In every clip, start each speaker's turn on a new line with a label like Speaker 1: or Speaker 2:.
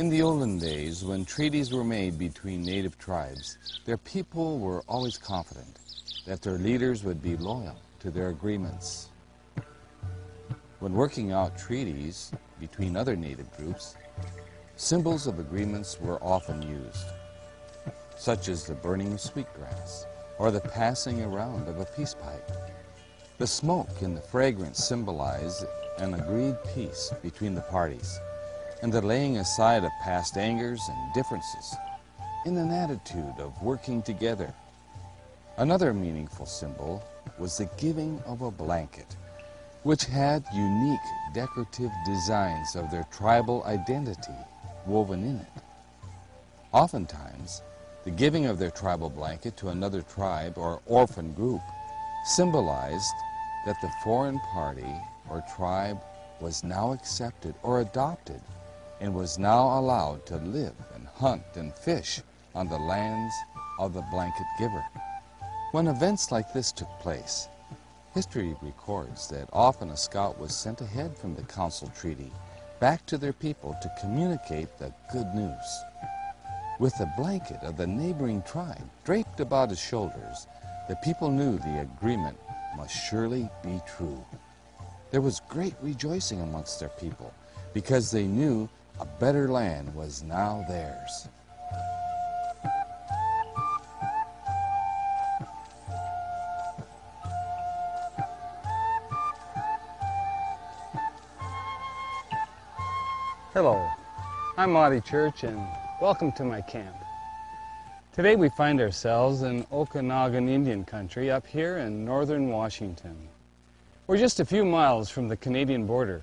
Speaker 1: In the olden days, when treaties were made between native tribes, their people were always confident that their leaders would be loyal to their agreements. When working out treaties between other native groups, symbols of agreements were often used, such as the burning of sweetgrass or the passing around of a peace pipe. The smoke and the fragrance symbolize an agreed peace between the parties and the laying aside of past angers and differences in an attitude of working together. Another meaningful symbol was the giving of a blanket, which had unique decorative designs of their tribal identity woven in it. Oftentimes, the giving of their tribal blanket to another tribe or orphan group symbolized that the foreign party or tribe was now accepted or adopted and was now allowed to live and hunt and fish on the lands of the blanket giver. When events like this took place, history records that often a scout was sent ahead from the council treaty back to their people to communicate the good news. With the blanket of the neighboring tribe draped about his shoulders, the people knew the agreement must surely be true. There was great rejoicing amongst their people because they knew a better land was now theirs.
Speaker 2: Hello, I'm Monty Church and welcome to my camp. Today we find ourselves in Okanagan Indian Country up here in northern Washington. We're just a few miles from the Canadian border.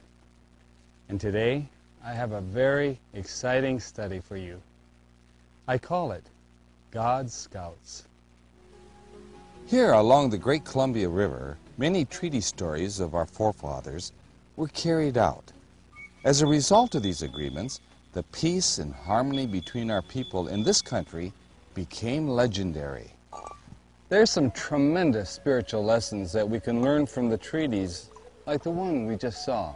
Speaker 2: And today I have a very exciting study for you. I call it God's Scouts.
Speaker 1: Here along the Great Columbia River, many treaty stories of our forefathers were carried out. As a result of these agreements, the peace and harmony between our people in this country became legendary.
Speaker 2: There's some tremendous spiritual lessons that we can learn from the treaties, like the one we just saw,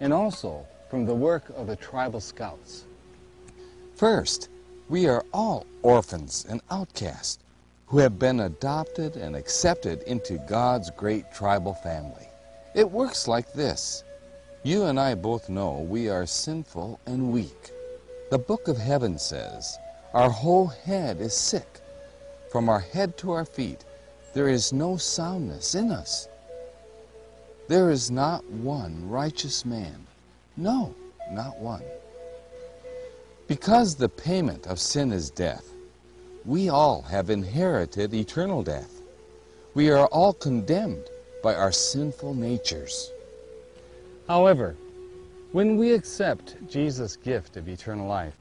Speaker 2: and also from the work of the tribal scouts.
Speaker 1: First, we are all orphans and outcasts who have been adopted and accepted into God's great tribal family. It works like this. You and I both know we are sinful and weak. The book of heaven says, our whole head is sick. From our head to our feet, there is no soundness in us. There is not one righteous man. No, not one. Because the payment of sin is death, we all have inherited eternal death. We are all condemned by our sinful natures.
Speaker 2: However, when we accept Jesus' gift of eternal life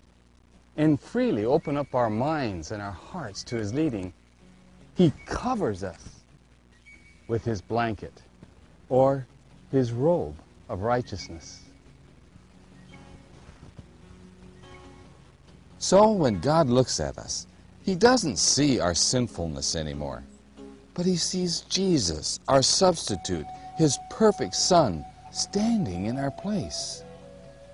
Speaker 2: and freely open up our minds and our hearts to His leading, He covers us with His blanket or His robe of righteousness.
Speaker 1: So when God looks at us, He doesn't see our sinfulness anymore, but He sees Jesus, our substitute, His perfect Son, standing in our place.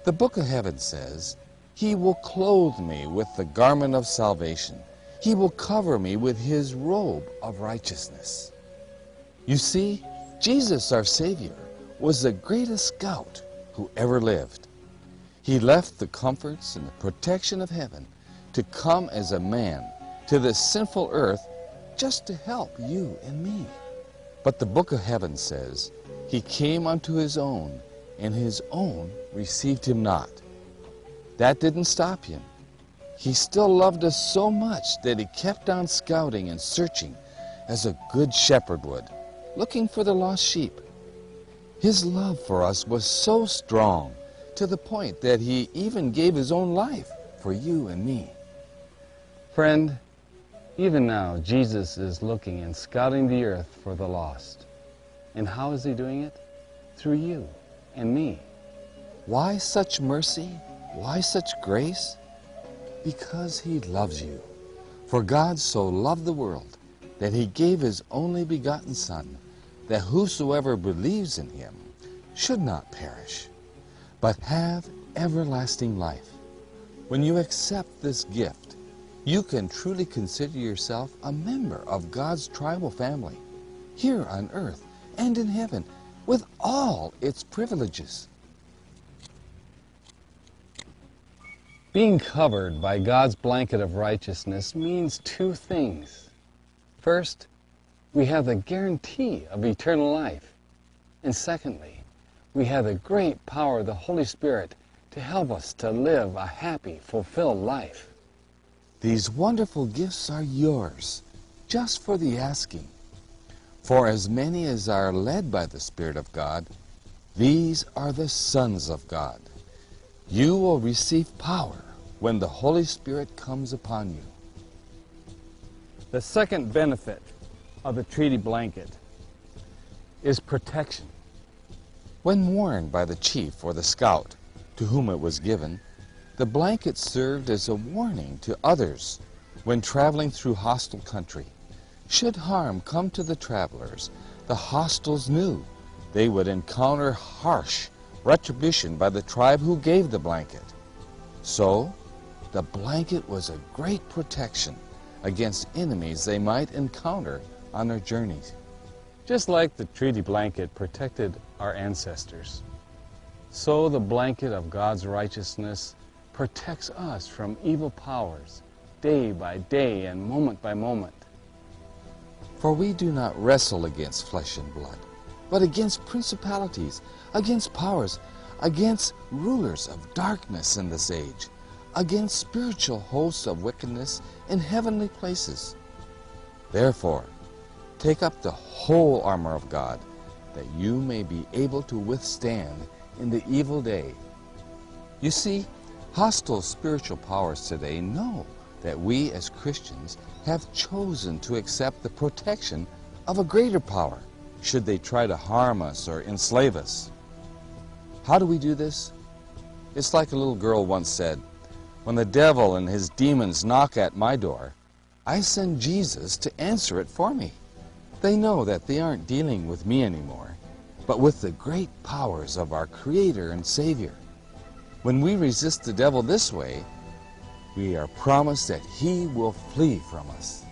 Speaker 1: The book of heaven says, He will clothe me with the garment of salvation. He will cover me with His robe of righteousness. You see, Jesus, our Savior, was the greatest scout who ever lived. He left the comforts and the protection of heaven to come as a man to this sinful earth just to help you and me. But the book of heaven says, He came unto His own, and His own received Him not. That didn't stop Him. He still loved us so much that He kept on scouting and searching as a good shepherd would, looking for the lost sheep. His love for us was so strong to the point that he even gave his own life for you and me.
Speaker 2: Friend, even now, Jesus is looking and scouting the earth for the lost. And how is he doing it? Through you and me.
Speaker 1: Why such mercy? Why such grace? Because he loves you. For God so loved the world that he gave his only begotten Son, that whosoever believes in him should not perish, but have everlasting life. When you accept this gift, you can truly consider yourself a member of God's tribal family, here on earth and in heaven, with all its privileges.
Speaker 2: Being covered by God's blanket of righteousness means two things. First, we have the guarantee of eternal life. And secondly, we have the great power of the Holy Spirit to help us to live a happy, fulfilled life.
Speaker 1: These wonderful gifts are yours, just for the asking. For as many as are led by the Spirit of God, these are the sons of God. You will receive power when the Holy Spirit comes upon you.
Speaker 2: The second benefit of the treaty blanket is protection.
Speaker 1: When worn by the chief or the scout to whom it was given, the blanket served as a warning to others when traveling through hostile country. Should harm come to the travelers, the hostiles knew they would encounter harsh retribution by the tribe who gave the blanket. So, the blanket was a great protection against enemies they might encounter on their journeys.
Speaker 2: Just like the treaty blanket protected our ancestors, so the blanket of God's righteousness protects us from evil powers day by day and moment by moment.
Speaker 1: For we do not wrestle against flesh and blood, but against principalities, against powers, against rulers of darkness in this age, against spiritual hosts of wickedness in heavenly places. Therefore, take up the whole armor of God, that you may be able to withstand in the evil day. You see, hostile spiritual powers today know that we as Christians have chosen to accept the protection of a greater power should they try to harm us or enslave us. How do we do this? It's like a little girl once said, when the devil and his demons knock at my door, I send Jesus to answer it for me. They know that they aren't dealing with me anymore, but with the great powers of our Creator and Savior. When we resist the devil this way, we are promised that he will flee from us.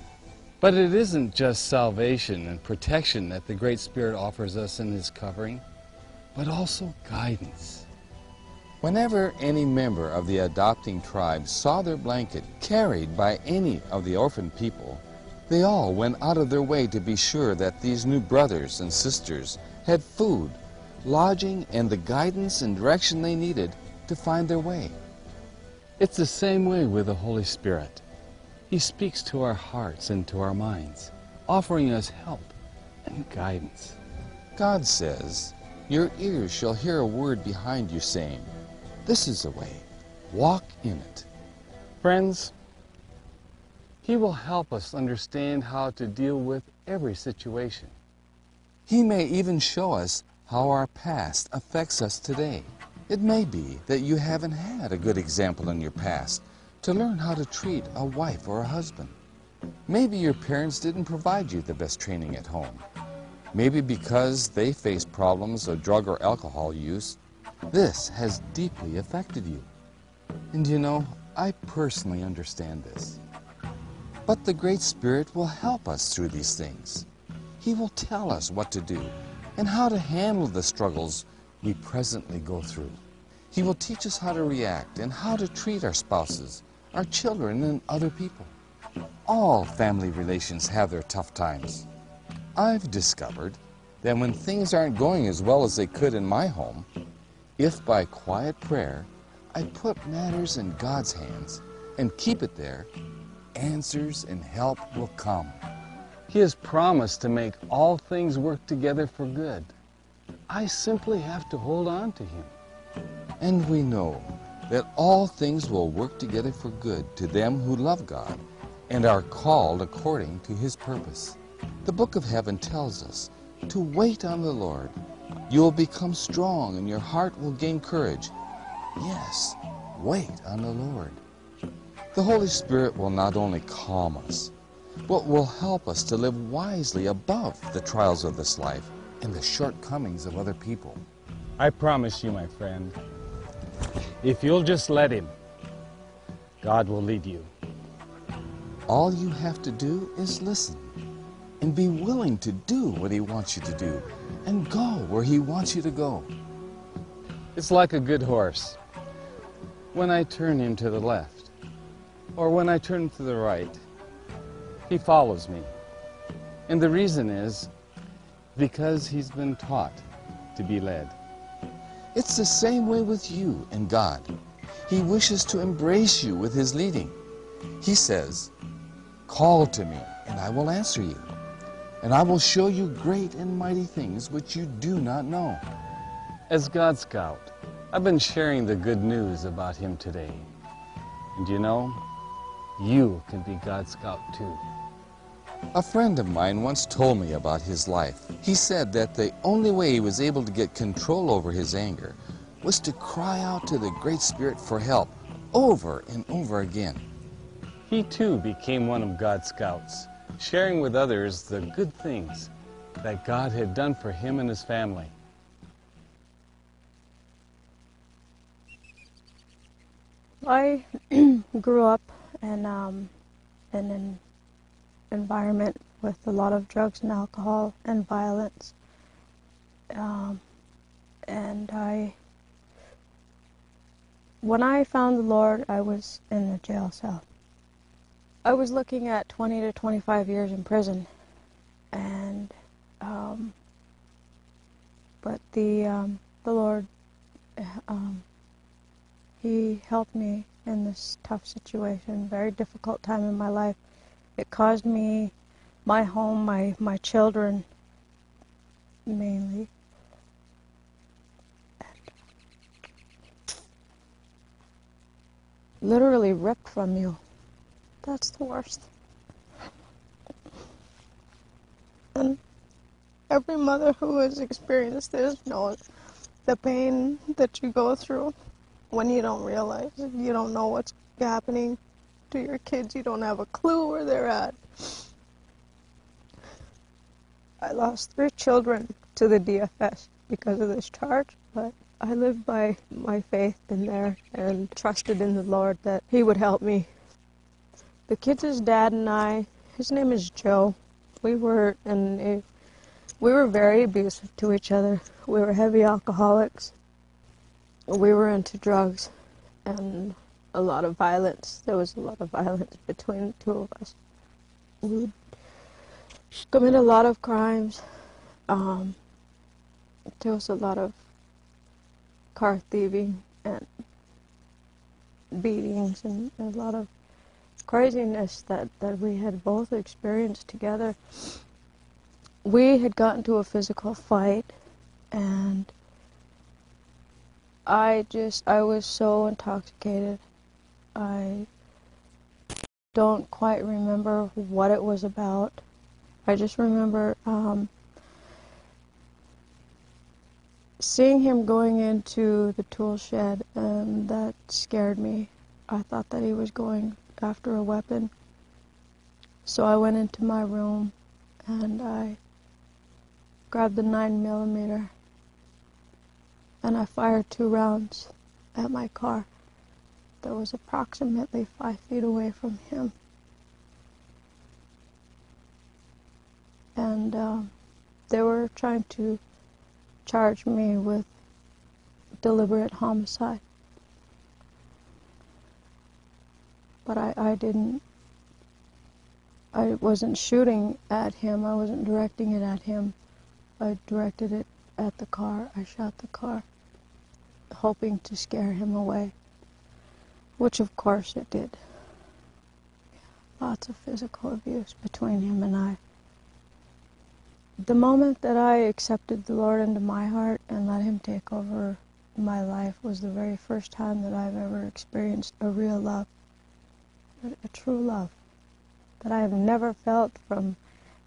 Speaker 2: But it isn't just salvation and protection that the Great Spirit offers us in His covering, but also guidance.
Speaker 1: Whenever any member of the adopting tribe saw their blanket carried by any of the orphan people, they all went out of their way to be sure that these new brothers and sisters had food, lodging, and the guidance and direction they needed to find their way.
Speaker 2: It's the same way with the Holy Spirit. He speaks to our hearts and to our minds, offering us help and guidance.
Speaker 1: God says, Your ears shall hear a word behind you saying, This is the way, walk in it.
Speaker 2: Friends, He will help us understand how to deal with every situation.
Speaker 1: He may even show us how our past affects us today. It may be that you haven't had a good example in your past to learn how to treat a wife or a husband. Maybe your parents didn't provide you the best training at home. Maybe because they faced problems of drug or alcohol use, this has deeply affected you. And you know, I personally understand this. But the Great Spirit will help us through these things. He will tell us what to do and how to handle the struggles we presently go through. He will teach us how to react and how to treat our spouses, our children, and other people. All family relations have their tough times. I've discovered that when things aren't going as well as they could in my home, if by quiet prayer I put matters in God's hands and keep it there, answers and help will come.
Speaker 2: He has promised to make all things work together for good. I simply have to hold on to Him.
Speaker 1: And we know that all things will work together for good to them who love God and are called according to His purpose. The book of heaven tells us to wait on the Lord. You will become strong and your heart will gain courage. Yes, wait on the Lord. The Holy Spirit will not only calm us, but will help us to live wisely above the trials of this life and the shortcomings of other people.
Speaker 2: I promise you, my friend, if you'll just let Him, God will lead you.
Speaker 1: All you have to do is listen and be willing to do what He wants you to do and go where He wants you to go.
Speaker 2: It's like a good horse. When I turn him to the left, or when I turn to the right, he follows me. And the reason is because he's been taught to be led.
Speaker 1: It's the same way with you and God. He wishes to embrace you with His leading. He says, Call to me, and I will answer you, and I will show you great and mighty things which you do not know.
Speaker 2: As God Scout, I've been sharing the good news about him today. And you know, you can be God's Scout too.
Speaker 1: A friend of mine once told me about his life. He said that the only way he was able to get control over his anger was to cry out to the Great Spirit for help over and over again.
Speaker 2: He too became one of God's scouts, sharing with others the good things that God had done for him and his family.
Speaker 3: I grew up in, um, in an environment with a lot of drugs and alcohol and violence. Um, and I, when I found the Lord, I was in a jail cell. I was looking at 20 to 25 years in prison, and um, but the um, the Lord um, he helped me in this tough situation, very difficult time in my life. It caused me, my home, my, my children, mainly. Literally ripped from you. That's the worst. And every mother who has experienced this knows the pain that you go through when you don't realize you don't know what's happening to your kids you don't have a clue where they're at. I lost three children to the dfs because of this charge but i lived by my faith in there and trusted in the lord that he would help me. The kids' dad and i his name is joe. We were in a we were very abusive to each other. We were heavy alcoholics we were into drugs and a lot of violence. There was a lot of violence between the two of us. We would commit a lot of crimes. Um, there was a lot of car thieving and beatings and a lot of craziness that, that we had both experienced together. We had gotten to a physical fight and I just, I was so intoxicated. I don't quite remember what it was about. I just remember um, seeing him going into the tool shed, and that scared me. I thought that he was going after a weapon. So I went into my room and I grabbed the 9 millimeter and I fired two rounds at my car that was approximately five feet away from him. And uh, they were trying to charge me with deliberate homicide. But I, I didn't, I wasn't shooting at him, I wasn't directing it at him. I directed it at the car, I shot the car hoping to scare him away, which of course it did. Lots of physical abuse between him and I. The moment that I accepted the Lord into my heart and let Him take over my life was the very first time that I've ever experienced a real love, a true love that I have never felt from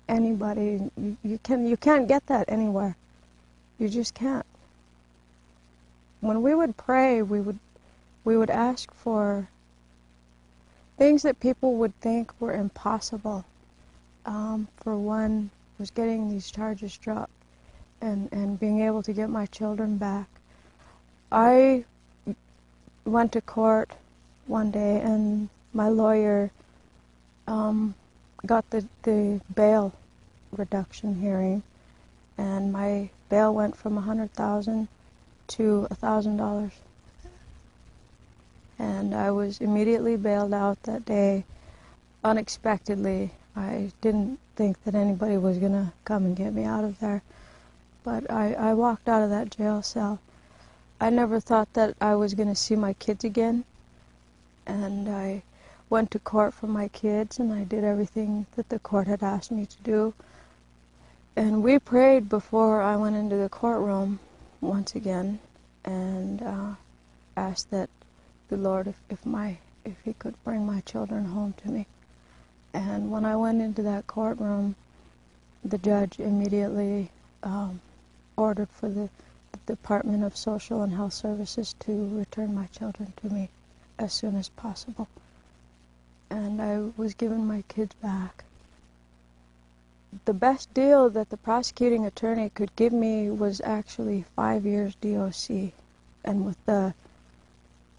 Speaker 3: anybody. You, you can you can't get that anywhere. You just can't when we would pray, we would we would ask for things that people would think were impossible. Um, for one, was getting these charges dropped and, and being able to get my children back. I went to court one day, and my lawyer um, got the, the bail reduction hearing, and my bail went from a hundred thousand to a thousand dollars. And I was immediately bailed out that day, unexpectedly. I didn't think that anybody was gonna come and get me out of there, but I, I walked out of that jail cell. I never thought that I was gonna see my kids again, and I went to court for my kids, and I did everything that the court had asked me to do. And we prayed before I went into the courtroom once again, and uh, asked that the Lord, if, if my if He could bring my children home to me. And when I went into that courtroom, the judge immediately um, ordered for the, the Department of Social and Health Services to return my children to me as soon as possible. And I was given my kids back. The best deal that the prosecuting attorney could give me was actually five years DOC. And with the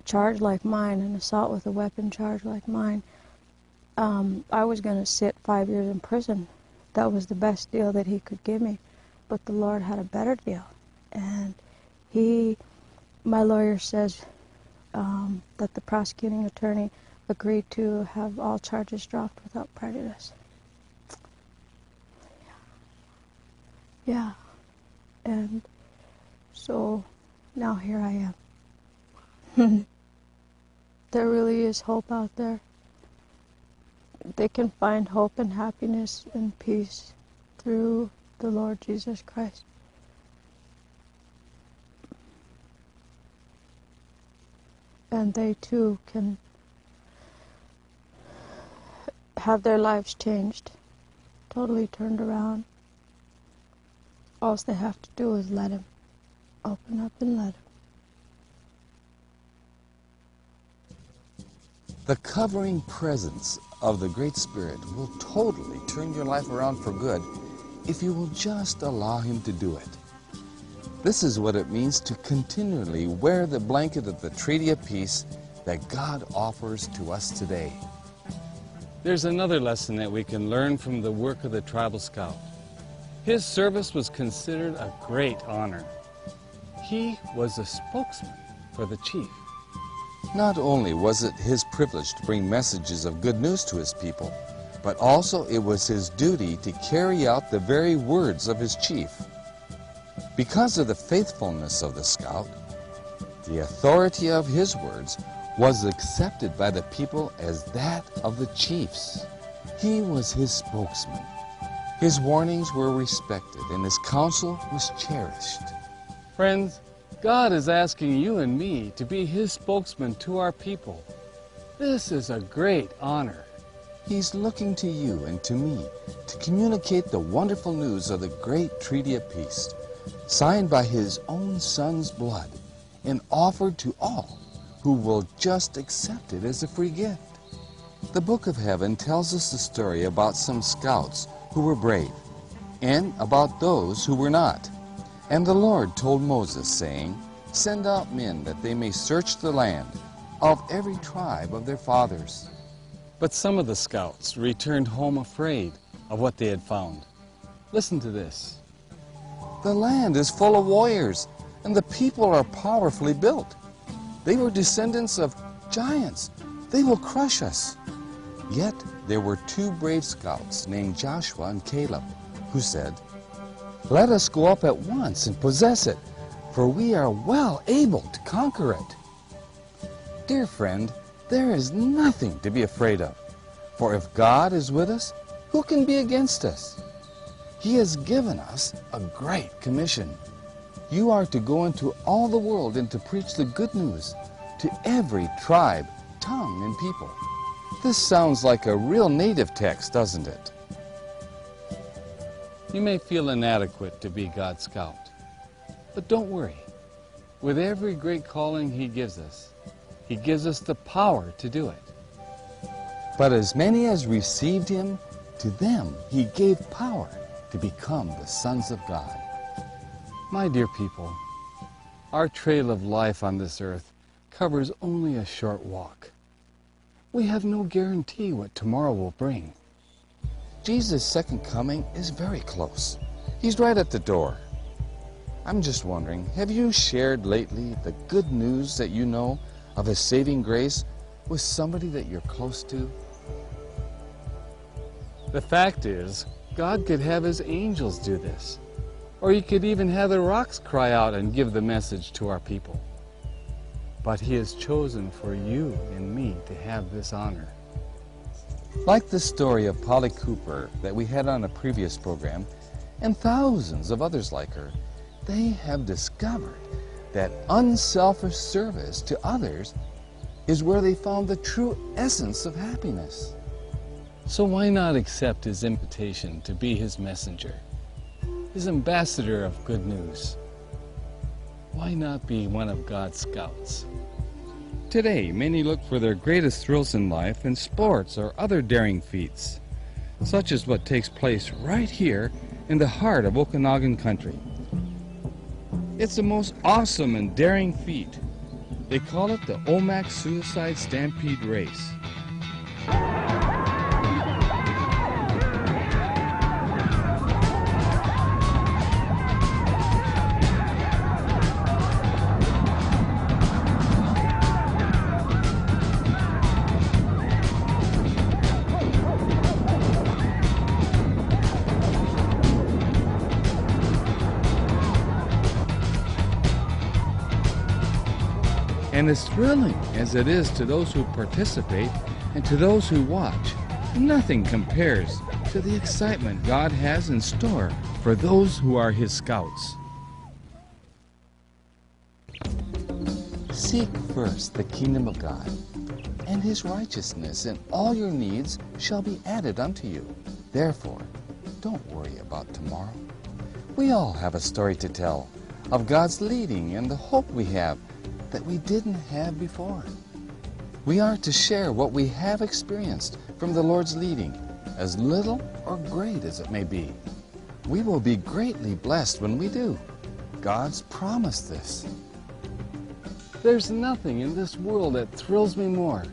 Speaker 3: charge like mine, an assault with a weapon charge like mine, um, I was going to sit five years in prison. That was the best deal that he could give me. But the Lord had a better deal. And he, my lawyer says um, that the prosecuting attorney agreed to have all charges dropped without prejudice. Yeah. And so now here I am. there really is hope out there. They can find hope and happiness and peace through the Lord Jesus Christ. And they too can have their lives changed, totally turned around. All they have to do is let Him open up and let Him.
Speaker 1: The covering presence of the Great Spirit will totally turn your life around for good if you will just allow Him to do it. This is what it means to continually wear the blanket of the Treaty of Peace that God offers to us today.
Speaker 2: There's another lesson that we can learn from the work of the Tribal Scout. His service was considered a great honor. He was a spokesman for the chief.
Speaker 1: Not only was it his privilege to bring messages of good news to his people, but also it was his duty to carry out the very words of his chief. Because of the faithfulness of the scout, the authority of his words was accepted by the people as that of the chiefs. He was his spokesman. His warnings were respected and his counsel was cherished.
Speaker 2: Friends, God is asking you and me to be His spokesman to our people. This is a great honor.
Speaker 1: He's looking to you and to me to communicate the wonderful news of the great treaty of peace, signed by His own Son's blood and offered to all who will just accept it as a free gift. The Book of Heaven tells us the story about some scouts who were brave and about those who were not. And the Lord told Moses, saying, Send out men that they may search the land of every tribe of their fathers.
Speaker 2: But some of the scouts returned home afraid of what they had found. Listen to this.
Speaker 1: The land is full of warriors, and the people are powerfully built. They were descendants of giants. They will crush us. Yet there were two brave scouts named Joshua and Caleb who said, let us go up at once and possess it, for we are well able to conquer it. Dear friend, there is nothing to be afraid of, for if God is with us, who can be against us? He has given us a great commission. You are to go into all the world and to preach the good news to every tribe, tongue, and people. This sounds like a real native text, doesn't it?
Speaker 2: You may feel inadequate to be God's scout. But don't worry. With every great calling He gives us, He gives us the power to do it.
Speaker 1: But as many as received Him, to them He gave power to become the sons of God.
Speaker 2: My dear people, our trail of life on this earth covers only a short walk. We have no guarantee what tomorrow will bring.
Speaker 1: Jesus' second coming is very close. He's right at the door. I'm just wondering, have you shared lately the good news that you know of His saving grace with somebody that you're close to?
Speaker 2: The fact is, God could have his angels do this. Or he could even have the rocks cry out and give the message to our people. But he has chosen for you and me to have this honor.
Speaker 1: Like the story of Polly Cooper that we had on a previous program, and thousands of others like her, they have discovered that unselfish service to others is where they found the true essence of happiness.
Speaker 2: So why not accept his invitation to be his messenger, his ambassador of good news? Why not be one of God's scouts? Today, many look for their greatest thrills in life in sports or other daring feats, such as what takes place right here in the heart of Okanagan country. It's the most awesome and daring feat. They call it the Omak Suicide Stampede Race. And as thrilling as it is to those who participate and to those who watch, nothing compares to the excitement God has in store for those who are His scouts.
Speaker 1: Seek first the kingdom of God and his righteousness, and all your needs shall be added unto you. Therefore, don't worry about tomorrow. We all have a story to tell of God's leading and the hope we have that we didn't have before. We are to share what we have experienced from the Lord's leading, as little or great as it may be. We will be greatly blessed when we do. God's promised this.
Speaker 2: There's nothing in this world that thrills me more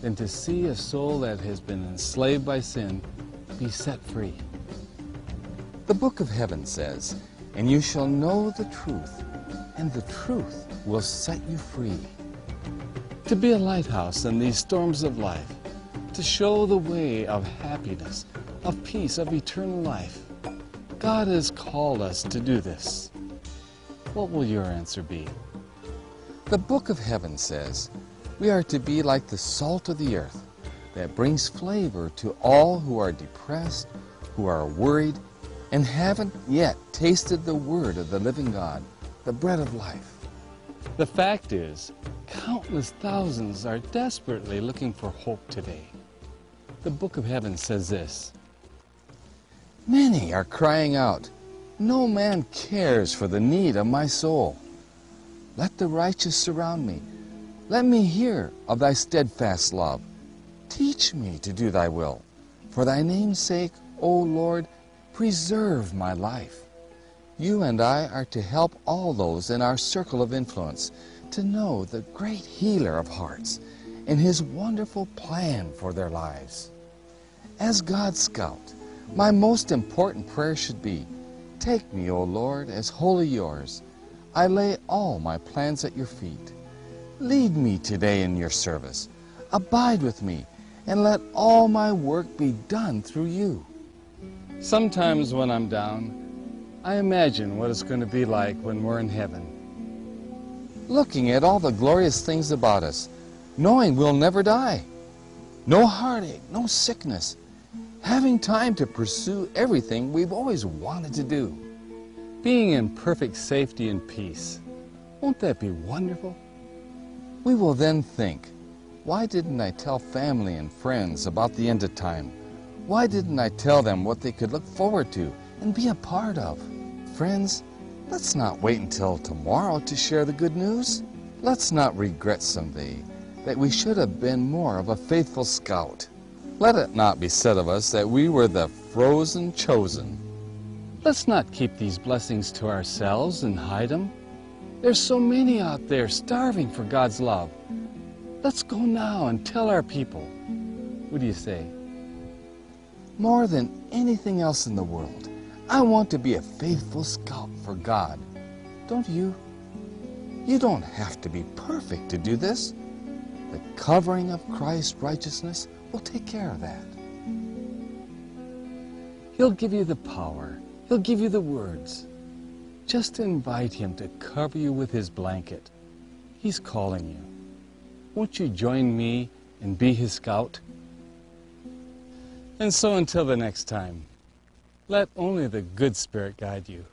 Speaker 2: than to see a soul that has been enslaved by sin be set free.
Speaker 1: The book of heaven says, And you shall know the truth, and the truth will set you free.
Speaker 2: To be a lighthouse in these storms of life, to show the way of happiness, of peace, of eternal life. God has called us to do this. What will your answer be?
Speaker 1: The book of heaven says, We are to be like the salt of the earth that brings flavor to all who are depressed, who are worried, and haven't yet tasted the word of the living God, the bread of life.
Speaker 2: The fact is, countless thousands are desperately looking for hope today. The book of heaven says this
Speaker 1: Many are crying out, No man cares for the need of my soul. Let the righteous surround me. Let me hear of thy steadfast love. Teach me to do thy will. For thy name's sake, O Lord, preserve my life. You and I are to help all those in our circle of influence to know the great healer of hearts and his wonderful plan for their lives. As God's scout, my most important prayer should be, Take me, O Lord, as wholly yours. I lay all my plans at your feet. Lead me today in your service. Abide with me, and let all my work be done through you.
Speaker 2: Sometimes when I'm down, I imagine what it's going to be like when we're in heaven.
Speaker 1: Looking at all the glorious things about us, knowing we'll never die. No heartache, no sickness. Having time to pursue everything we've always wanted to do.
Speaker 2: Being in perfect safety and peace. Won't that be wonderful?
Speaker 1: We will then think, why didn't I tell family and friends about the end of time? Why didn't I tell them what they could look forward to and be a part of? Friends, let's not wait until tomorrow to share the good news. Let's not regret someday that we should have been more of a faithful scout. Let it not be said of us that we were the frozen chosen.
Speaker 2: Let's not keep these blessings to ourselves and hide them. There's so many out there starving for God's love. Let's go now and tell our people. What do you say?
Speaker 1: More than anything else in the world, I want to be a faithful scout for God. Don't you? You don't have to be perfect to do this. The covering of Christ's righteousness will take care of that.
Speaker 2: He'll give you the power. He'll give you the words. Just invite him to cover you with his blanket. He's calling you. Won't you join me and be his scout? And so until the next time, let only the good spirit guide you.